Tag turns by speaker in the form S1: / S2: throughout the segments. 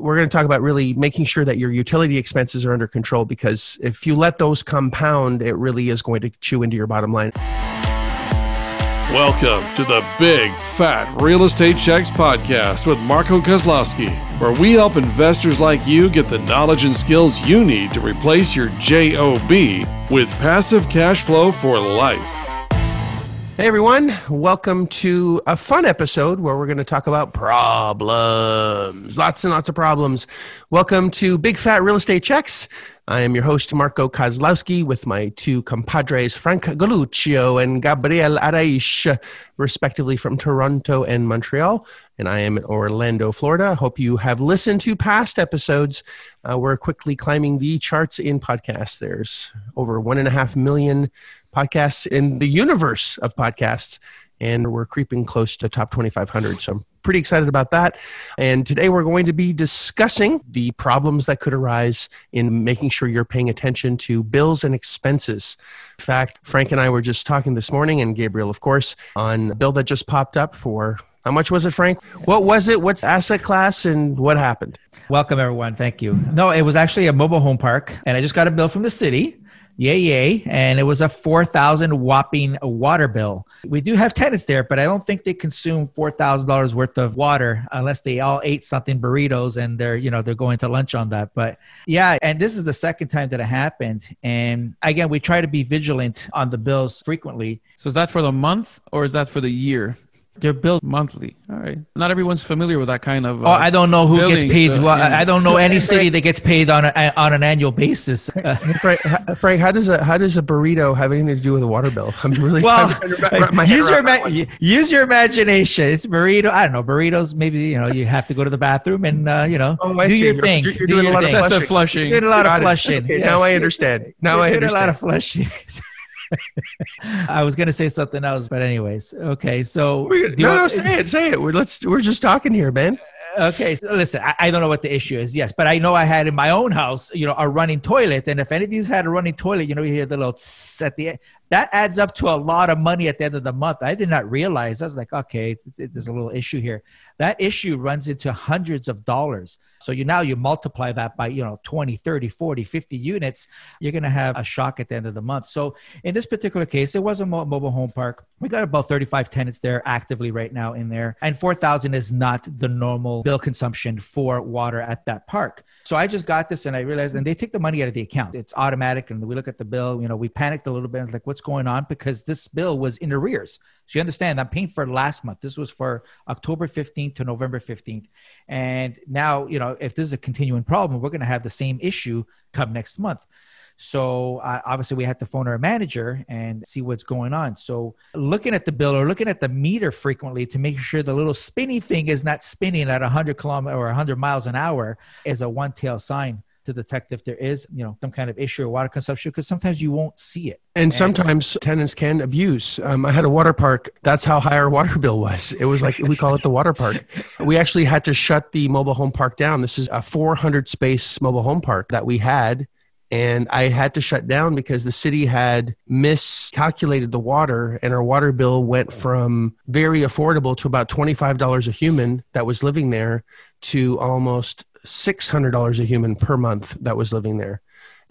S1: we're going to talk about really making sure that your utility expenses are under control because if you let those compound, it really is going to chew into your bottom line.
S2: Welcome to the Big Fat Real Estate Checks podcast with Marco Kozlowski, where we help investors like you get the knowledge and skills you need to replace your JOB with passive cash flow for life.
S1: Hey everyone, welcome to a fun episode where we're going to talk about problems. Lots and lots of problems. Welcome to Big Fat Real Estate Checks. I am your host, Marco Kozlowski, with my two compadres, Frank Galuccio and Gabriel Araish, respectively from Toronto and Montreal. And I am in Orlando, Florida. Hope you have listened to past episodes. Uh, we're quickly climbing the charts in podcasts. There's over one and a half million podcasts in the universe of podcasts and we're creeping close to top 2500 so i'm pretty excited about that. And today we're going to be discussing the problems that could arise in making sure you're paying attention to bills and expenses. In fact frank and i were just talking this morning and gabriel of course on a bill that just popped up for how much was it frank? What was it? What's asset class and what happened?
S3: Welcome everyone. Thank you. No it was actually a mobile home park and i just got a bill from the city Yay, yay. And it was a 4,000 whopping water bill. We do have tenants there, but I don't think they consume $4,000 worth of water unless they all ate something burritos and they're, you know, they're going to lunch on that. But yeah, and this is the second time that it happened. And again, we try to be vigilant on the bills frequently.
S4: So is that for the month or is that for the year?
S3: They're billed
S4: monthly. All right. Not everyone's familiar with that kind of.
S3: Uh, oh, I don't know who billing, gets paid. So, well, yeah. I don't know any city that gets paid on a, on an annual basis.
S1: Frank, Frank, how does a how does a burrito have anything to do with a water bill? I'm really
S3: well. use your ima- use your imagination. It's burrito. I don't know burritos. Maybe you know you have to go to the bathroom and uh, you know oh, do your you're, thing.
S4: You're, you're doing a lot of flushing. flushing.
S3: You're doing a lot of flushing.
S1: Okay, Now I understand. Now I understand.
S3: a lot of flushing. I was gonna say something else, but anyways, okay. So
S1: no, no, say it, say it. We're let's we're just talking here, man.
S3: Uh, okay, so listen, I, I, don't know what the issue is, yes, but I know I had in my own house, you know, a running toilet, and if any of you had a running toilet, you know, you hear the little at the end. That adds up to a lot of money at the end of the month. I did not realize. I was like, okay, it's, it's, there's a little issue here. That issue runs into hundreds of dollars. So you now you multiply that by, you know, 20, 30, 40, 50 units, you're going to have a shock at the end of the month. So in this particular case, it was a mobile home park. We got about 35 tenants there actively right now in there. And 4,000 is not the normal bill consumption for water at that park. So I just got this and I realized, and they take the money out of the account. It's automatic. And we look at the bill, you know, we panicked a little bit. It's like, what's going on? Because this bill was in arrears. So you understand, I'm paying for last month. This was for October 15th to November 15th. And now, you know, if this is a continuing problem, we're going to have the same issue come next month. So uh, obviously, we had to phone our manager and see what's going on. So looking at the bill or looking at the meter frequently to make sure the little spinny thing is not spinning at 100 kilometer or 100 miles an hour is a one-tail sign to detect if there is, you know, some kind of issue or water consumption because sometimes you won't see it.
S1: And, and sometimes tenants can abuse. Um, I had a water park. That's how high our water bill was. It was like we call it the water park. We actually had to shut the mobile home park down. This is a 400 space mobile home park that we had and I had to shut down because the city had miscalculated the water, and our water bill went from very affordable to about $25 a human that was living there to almost $600 a human per month that was living there.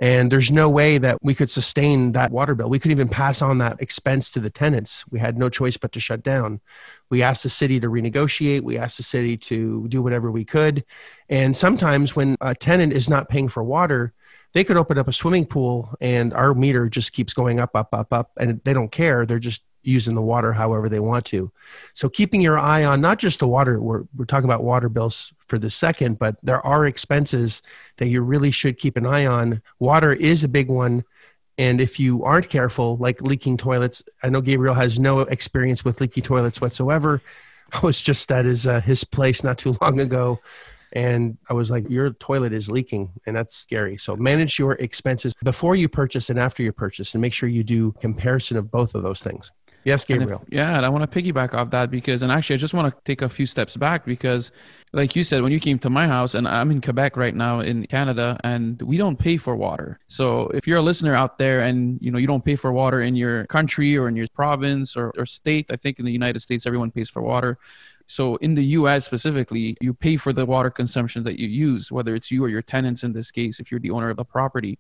S1: And there's no way that we could sustain that water bill. We couldn't even pass on that expense to the tenants. We had no choice but to shut down. We asked the city to renegotiate. We asked the city to do whatever we could. And sometimes when a tenant is not paying for water, they could open up a swimming pool and our meter just keeps going up, up, up, up, and they don't care. They're just using the water however they want to. So keeping your eye on not just the water, we're, we're talking about water bills for the second, but there are expenses that you really should keep an eye on. Water is a big one. And if you aren't careful, like leaking toilets, I know Gabriel has no experience with leaky toilets whatsoever. I was just at his, uh, his place not too long ago and I was like, your toilet is leaking, and that's scary. So manage your expenses before you purchase and after you purchase, and make sure you do comparison of both of those things. Yes, Gabriel.
S4: If, yeah, and I want to piggyback off that because, and actually, I just want to take a few steps back because, like you said, when you came to my house, and I'm in Quebec right now in Canada, and we don't pay for water. So if you're a listener out there and you know you don't pay for water in your country or in your province or, or state, I think in the United States everyone pays for water So in the US specifically, you pay for the water consumption that you use, whether it's you or your tenants in this case, if you're the owner of the property.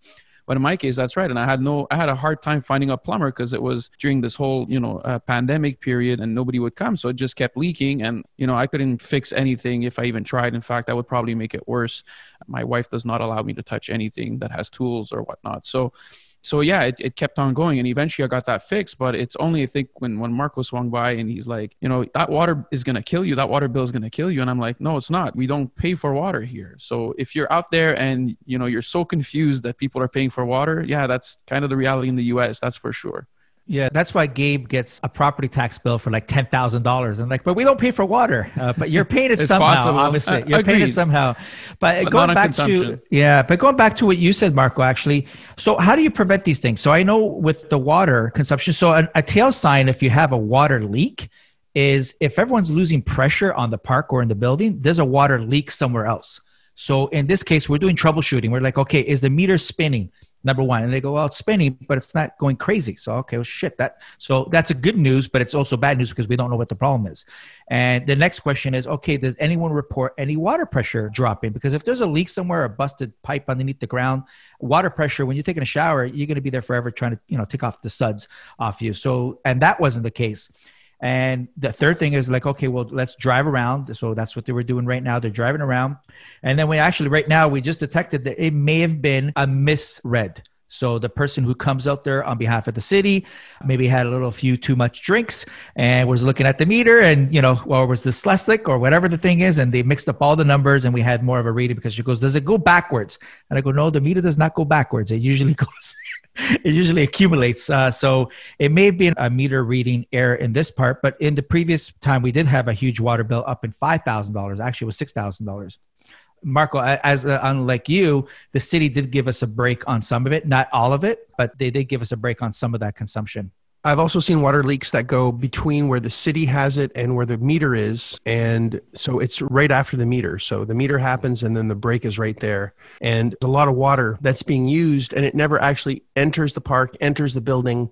S4: But in my case, that's right. And I had no, I had a hard time finding a plumber because it was during this whole, you know, uh, pandemic period and nobody would come. So it just kept leaking. And, you know, I couldn't fix anything if I even tried. In fact, I would probably make it worse. My wife does not allow me to touch anything that has tools or whatnot. So, so yeah, it, it kept on going, and eventually I got that fixed. But it's only I think when when Marco swung by and he's like, you know, that water is gonna kill you. That water bill is gonna kill you. And I'm like, no, it's not. We don't pay for water here. So if you're out there and you know you're so confused that people are paying for water, yeah, that's kind of the reality in the U.S. That's for sure.
S3: Yeah, that's why Gabe gets a property tax bill for like ten thousand dollars, and like, but we don't pay for water. Uh, but you're paying it somehow.
S4: Possible.
S3: Obviously, you're paying it somehow. But,
S4: but
S3: going back to yeah, but going back to what you said, Marco. Actually, so how do you prevent these things? So I know with the water consumption. So a, a tail sign if you have a water leak is if everyone's losing pressure on the park or in the building, there's a water leak somewhere else. So in this case, we're doing troubleshooting. We're like, okay, is the meter spinning? Number one. And they go well it's spinning but it's not going crazy. So okay well shit that so that's a good news but it's also bad news because we don't know what the problem is. And the next question is okay does anyone report any water pressure dropping? Because if there's a leak somewhere a busted pipe underneath the ground water pressure when you're taking a shower you're going to be there forever trying to you know take off the suds off you. So and that wasn't the case and the third thing is like, okay, well, let's drive around. So that's what they were doing right now. They're driving around. And then we actually, right now, we just detected that it may have been a misread. So the person who comes out there on behalf of the city maybe had a little few too much drinks and was looking at the meter and you know, or was Sleslick or whatever the thing is, and they mixed up all the numbers and we had more of a reading because she goes, Does it go backwards? And I go, No, the meter does not go backwards. It usually goes it usually accumulates. Uh, so it may be a meter reading error in this part, but in the previous time we did have a huge water bill up in five thousand dollars. Actually, it was six thousand dollars. Marco, as uh, unlike you, the city did give us a break on some of it, not all of it, but they did give us a break on some of that consumption.
S1: I've also seen water leaks that go between where the city has it and where the meter is. And so it's right after the meter. So the meter happens and then the break is right there. And a lot of water that's being used and it never actually enters the park, enters the building.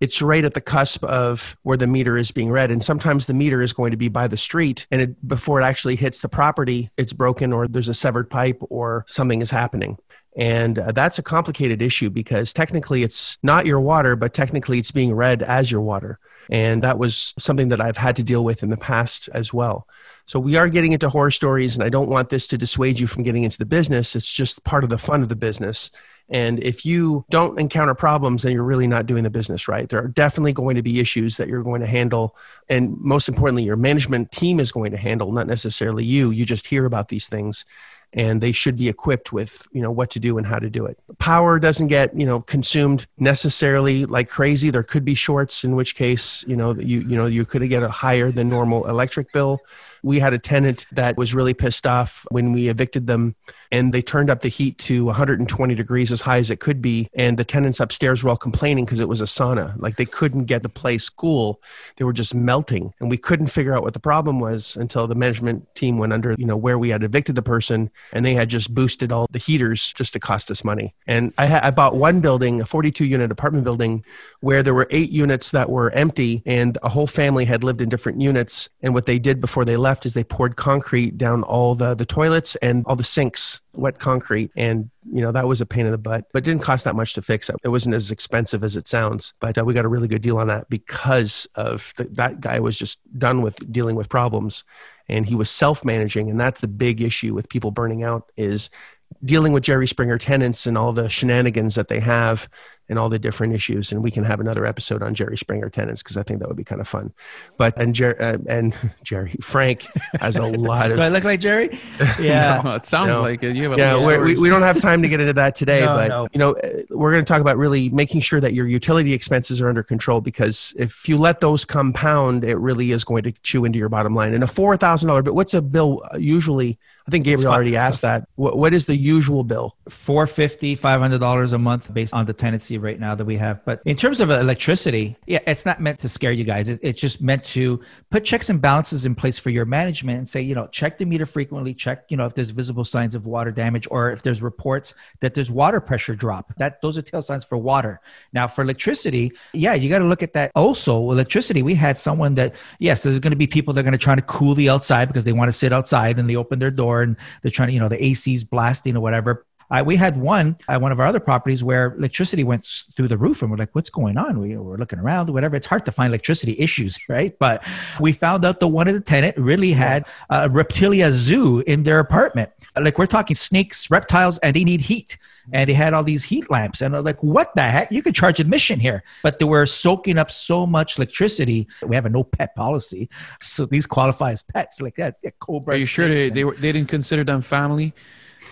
S1: It's right at the cusp of where the meter is being read. And sometimes the meter is going to be by the street and it, before it actually hits the property, it's broken or there's a severed pipe or something is happening. And uh, that's a complicated issue because technically it's not your water, but technically it's being read as your water. And that was something that I've had to deal with in the past as well. So we are getting into horror stories, and I don't want this to dissuade you from getting into the business. It's just part of the fun of the business. And if you don't encounter problems, then you're really not doing the business right. There are definitely going to be issues that you're going to handle. And most importantly, your management team is going to handle, not necessarily you. You just hear about these things and they should be equipped with you know what to do and how to do it power doesn't get you know consumed necessarily like crazy there could be shorts in which case you know you you know you could get a higher than normal electric bill we had a tenant that was really pissed off when we evicted them and they turned up the heat to 120 degrees as high as it could be and the tenants upstairs were all complaining because it was a sauna. Like they couldn't get the place cool. They were just melting and we couldn't figure out what the problem was until the management team went under you know where we had evicted the person and they had just boosted all the heaters just to cost us money. And i, ha- I bought one building a 42 unit apartment building where there were eight units that were empty and a whole family had lived in different units and what they did before they left is they poured concrete down all the the toilets and all the sinks wet concrete. And you know that was a pain in the butt but didn't cost that much to fix it. It wasn't as expensive as it sounds but uh, we got a really good deal on that because of the, that guy was just done with dealing with problems and he was self-managing. And that's the big issue with people burning out is dealing with jerry springer tenants and all the shenanigans that they have and all the different issues. And we can have another episode on Jerry Springer tenants because I think that would be kind of fun. But and Jer- uh, and Jerry Frank has a lot of.
S3: Do I look like Jerry? Yeah,
S4: no, it sounds
S1: no.
S4: like it. You
S1: have yeah, we we don't have time to get into that today, no, but no. you know uh, we're going to talk about really making sure that your utility expenses are under control because if you let those compound, it really is going to chew into your bottom line. And a four thousand dollar, but what's a bill usually? I think Gabriel already asked that. What, what is the usual bill?
S3: $450, $500 a month based on the tenancy right now that we have. But in terms of electricity yeah it's not meant to scare you guys. It's just meant to put checks and balances in place for your management and say you know check the meter frequently check you know if there's visible signs of water damage or if there's reports that there's water pressure drop. That those are tail signs for water. Now for electricity yeah you got to look at that. Also electricity we had someone that yes there's going to be people that are going to try to cool the outside because they want to sit outside and they open their door and they're trying to you know the ac's blasting or whatever uh, we had one at one of our other properties where electricity went through the roof, and we're like, "What's going on?" We were looking around, whatever. It's hard to find electricity issues, right? But we found out that one of the tenant really had a reptilia zoo in their apartment. Like we're talking snakes, reptiles, and they need heat. And they had all these heat lamps, and like, "What the heck? You could charge admission here!" But they were soaking up so much electricity. We have a no pet policy, so these qualify as pets, like that.
S4: Cobra. Are you sure they they, were, they didn't consider them family?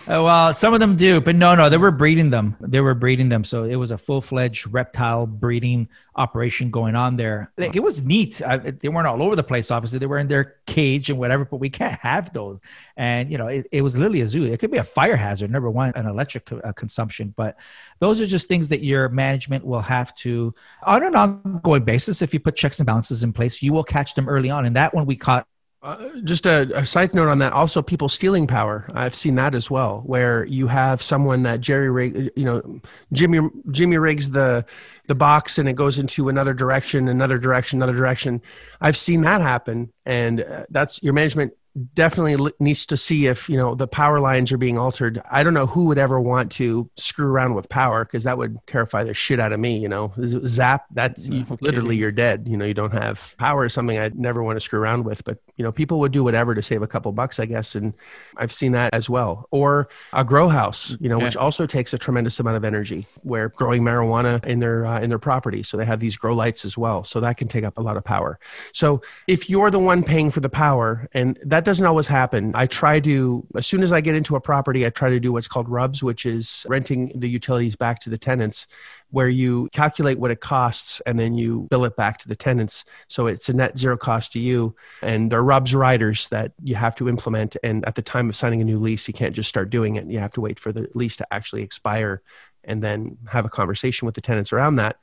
S3: Uh, well, some of them do, but no, no, they were breeding them. They were breeding them, so it was a full fledged reptile breeding operation going on there. Like, it was neat. I, they weren't all over the place. Obviously, they were in their cage and whatever, but we can't have those. And you know, it, it was literally a zoo. It could be a fire hazard. Number one, an electric uh, consumption, but those are just things that your management will have to, on an ongoing basis, if you put checks and balances in place, you will catch them early on. And that one we caught
S1: uh, just a, a, side note on that. Also, people stealing power. I've seen that as well, where you have someone that Jerry rig, you know, Jimmy Jimmy rigs the the box and it goes into another direction, another direction, another direction. I've seen that happen, and uh, that's your management definitely needs to see if you know the power lines are being altered. I don't know who would ever want to screw around with power because that would terrify the shit out of me you know? Zap that's literally you're dead. You know you don't have power is something i'd never want to screw around with but you know people would do whatever to save a couple bucks i guess and i've seen that as well. Or a grow house you know okay. which also takes a tremendous amount of energy where growing marijuana in their uh, in their property so they have these grow lights as well so that can take up a lot of power. So if you're the one paying for the power and that doesn't always happen. I try to, as soon as I get into a property, I try to do what's called RUBS, which is renting the utilities back to the tenants, where you calculate what it costs and then you bill it back to the tenants. So it's a net zero cost to you. And there are RUBS riders that you have to implement. And at the time of signing a new lease, you can't just start doing it. You have to wait for the lease to actually expire and then have a conversation with the tenants around that.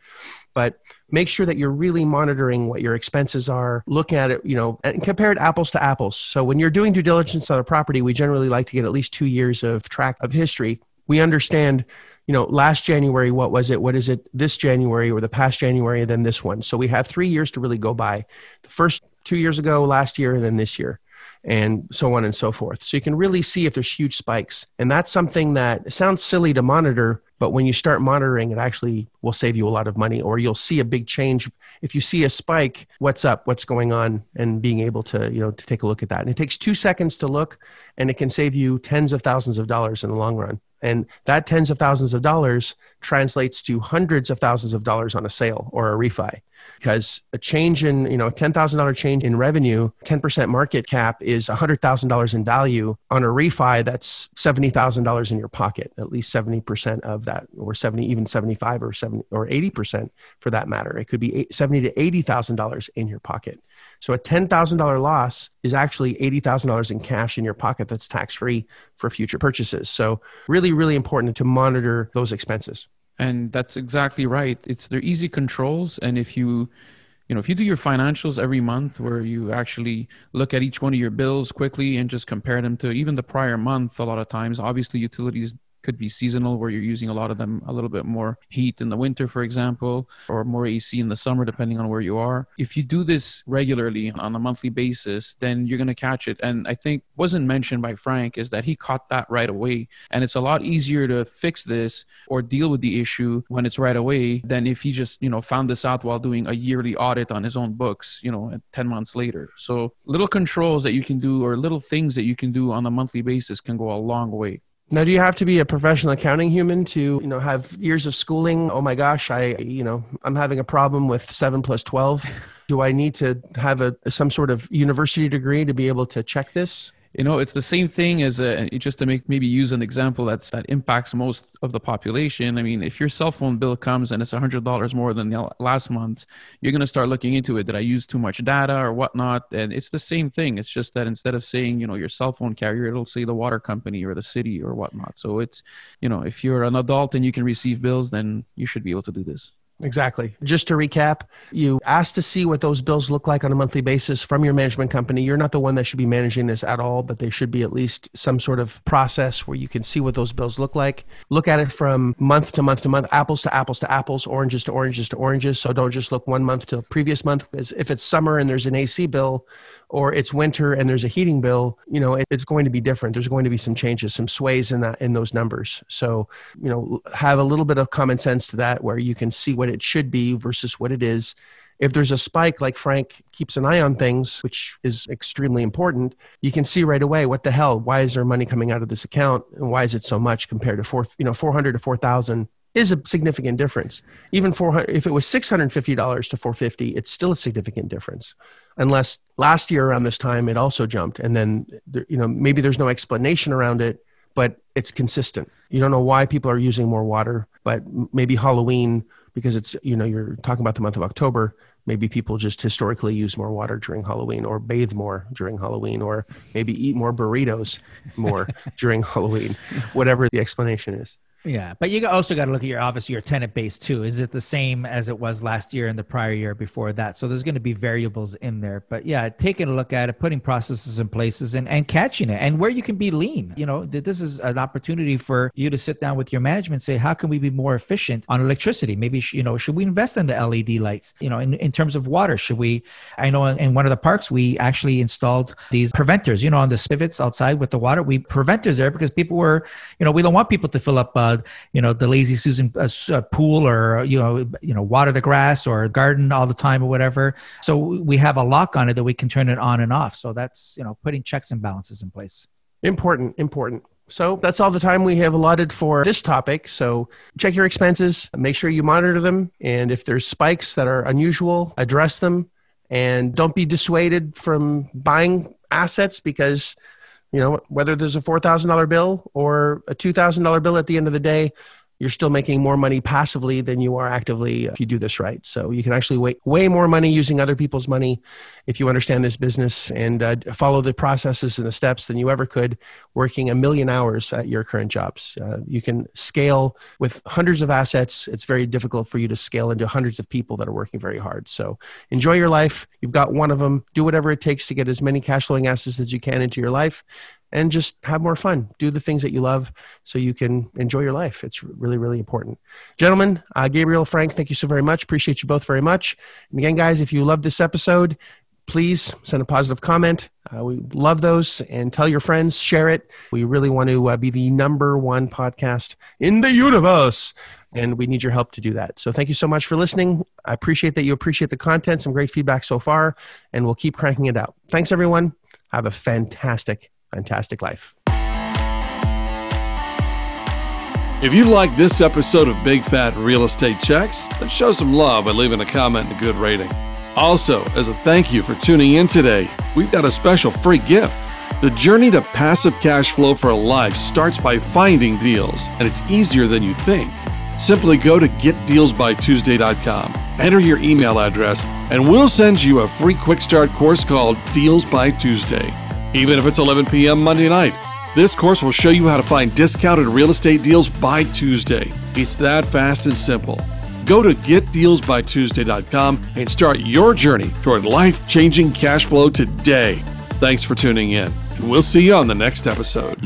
S1: But make sure that you're really monitoring what your expenses are, looking at it, you know, and compare it apples to apples. So when you're doing due diligence on a property, we generally like to get at least two years of track of history. We understand, you know, last January, what was it? What is it this January or the past January and then this one? So we have three years to really go by. The first two years ago, last year, and then this year and so on and so forth. So you can really see if there's huge spikes. And that's something that sounds silly to monitor, but when you start monitoring, it actually will save you a lot of money, or you'll see a big change. If you see a spike, what's up, what's going on, and being able to, you know, to take a look at that. And it takes two seconds to look, and it can save you tens of thousands of dollars in the long run. And that tens of thousands of dollars translates to hundreds of thousands of dollars on a sale or a refi because a change in you know a $10000 change in revenue 10% market cap is $100000 in value on a refi that's $70000 in your pocket at least 70% of that or 70 even 75 or 70 or 80% for that matter it could be 70 to $80000 in your pocket so a $10,000 loss is actually $80,000 in cash in your pocket that's tax free for future purchases. So really, really important to monitor those expenses.
S4: And that's exactly right. It's they're easy controls. And if you you know, if you do your financials every month where you actually look at each one of your bills quickly and just compare them to even the prior month, a lot of times, obviously utilities could be seasonal where you're using a lot of them a little bit more heat in the winter for example or more ac in the summer depending on where you are. If you do this regularly on a monthly basis then you're going to catch it. And i think wasn't mentioned by frank is that he caught that right away. And it's a lot easier to fix this or deal with the issue when it's right away than if he just you know found this out while doing a yearly audit on his own books you know 10 months later. So little controls that you can do or little things that you can do on a monthly basis can go a long way
S1: now, do you have to be a professional accounting human to, you know, have years of schooling? Oh my gosh, I, you know, I'm having a problem with seven plus twelve. Do I need to have a some sort of university degree to be able to check this?
S4: You know it's the same thing as uh, a just to make maybe use an example that's that impacts most of the population. I mean if your cell phone bill comes and it's $100 more than the last month you're going to start looking into it. Did i use too much data or whatnot? And it's the same thing. It's just that instead of saying you know your cell phone carrier it'll say the water company or the city or whatnot. So it's you know if you're an adult and you can receive bills then you should be able to do this
S1: Exactly. Just to recap, you asked to see what those bills look like on a monthly basis from your management company. You're not the one that should be managing this at all, but there should be at least some sort of process where you can see what those bills look like. Look at it from month to month to month, apples to apples to apples, oranges to oranges to oranges. So don't just look one month to previous month. Because if it's summer and there's an AC bill, or it's winter and there's a heating bill, you know, it, it's going to be different. There's going to be some changes, some sways in that in those numbers. So, you know, have a little bit of common sense to that where you can see what it should be versus what it is. If there's a spike, like Frank keeps an eye on things, which is extremely important, you can see right away what the hell. Why is there money coming out of this account, and why is it so much compared to four, you know, four hundred to four thousand is a significant difference. Even 400, if it was $650 to 450, it's still a significant difference. Unless last year around this time it also jumped, and then you know maybe there's no explanation around it, but it's consistent. You don't know why people are using more water, but maybe Halloween because it's you know you're talking about the month of October. Maybe people just historically use more water during Halloween, or bathe more during Halloween, or maybe eat more burritos more during Halloween. Whatever the explanation is.
S3: Yeah, but you also got to look at your obviously your tenant base too. Is it the same as it was last year and the prior year before that? So there's going to be variables in there. But yeah, taking a look at it, putting processes in places, and and catching it, and where you can be lean. You know, this is an opportunity for you to sit down with your management, say, how can we be more efficient on electricity? Maybe you know, should we invest in the LED lights? You know, in, in terms of water, should we? I know in one of the parks we actually installed these preventers. You know, on the spivots outside with the water, we preventers there because people were, you know, we don't want people to fill up. Uh, you know the lazy susan uh, uh, pool or you know you know water the grass or garden all the time or whatever so we have a lock on it that we can turn it on and off so that's you know putting checks and balances in place
S1: important important so that's all the time we have allotted for this topic. So check your expenses, make sure you monitor them. And if there's spikes that are unusual, address them. And don't be dissuaded from buying assets because you know, whether there's a $4,000 bill or a $2,000 bill at the end of the day, you're still making more money passively than you are actively if you do this right. So you can actually make way more money using other people's money if you understand this business and uh, follow the processes and the steps than you ever could working a million hours at your current jobs. Uh, you can scale with hundreds of assets. It's very difficult for you to scale into hundreds of people that are working very hard. So enjoy your life. You've got one of them. Do whatever it takes to get as many cash flowing assets as you can into your life and just have more fun. Do the things that you love so you can enjoy your life. It's really, really important. Gentlemen, uh, Gabriel, Frank, thank you so very much. Appreciate you both very much. And again, guys, if you love this episode, please send a positive comment. Uh, we love those and tell your friends, share it. We really want to uh, be the number one podcast in the universe. And we need your help to do that. So thank you so much for listening. I appreciate that you appreciate the content, some great feedback so far, and we'll keep cranking it out. Thanks, everyone. Have a fantastic fantastic life.
S2: If you like this episode of Big Fat Real Estate Checks, then show some love by leaving a comment and a good rating. Also, as a thank you for tuning in today, we've got a special free gift. The journey to passive cash flow for a life starts by finding deals, and it's easier than you think. Simply go to getdealsbytuesday.com, enter your email address, and we'll send you a free quick start course called Deals by Tuesday even if it's 11 p.m. Monday night. This course will show you how to find discounted real estate deals by Tuesday. It's that fast and simple. Go to getdealsbytuesday.com and start your journey toward life changing cash flow today. Thanks for tuning in, and we'll see you on the next episode.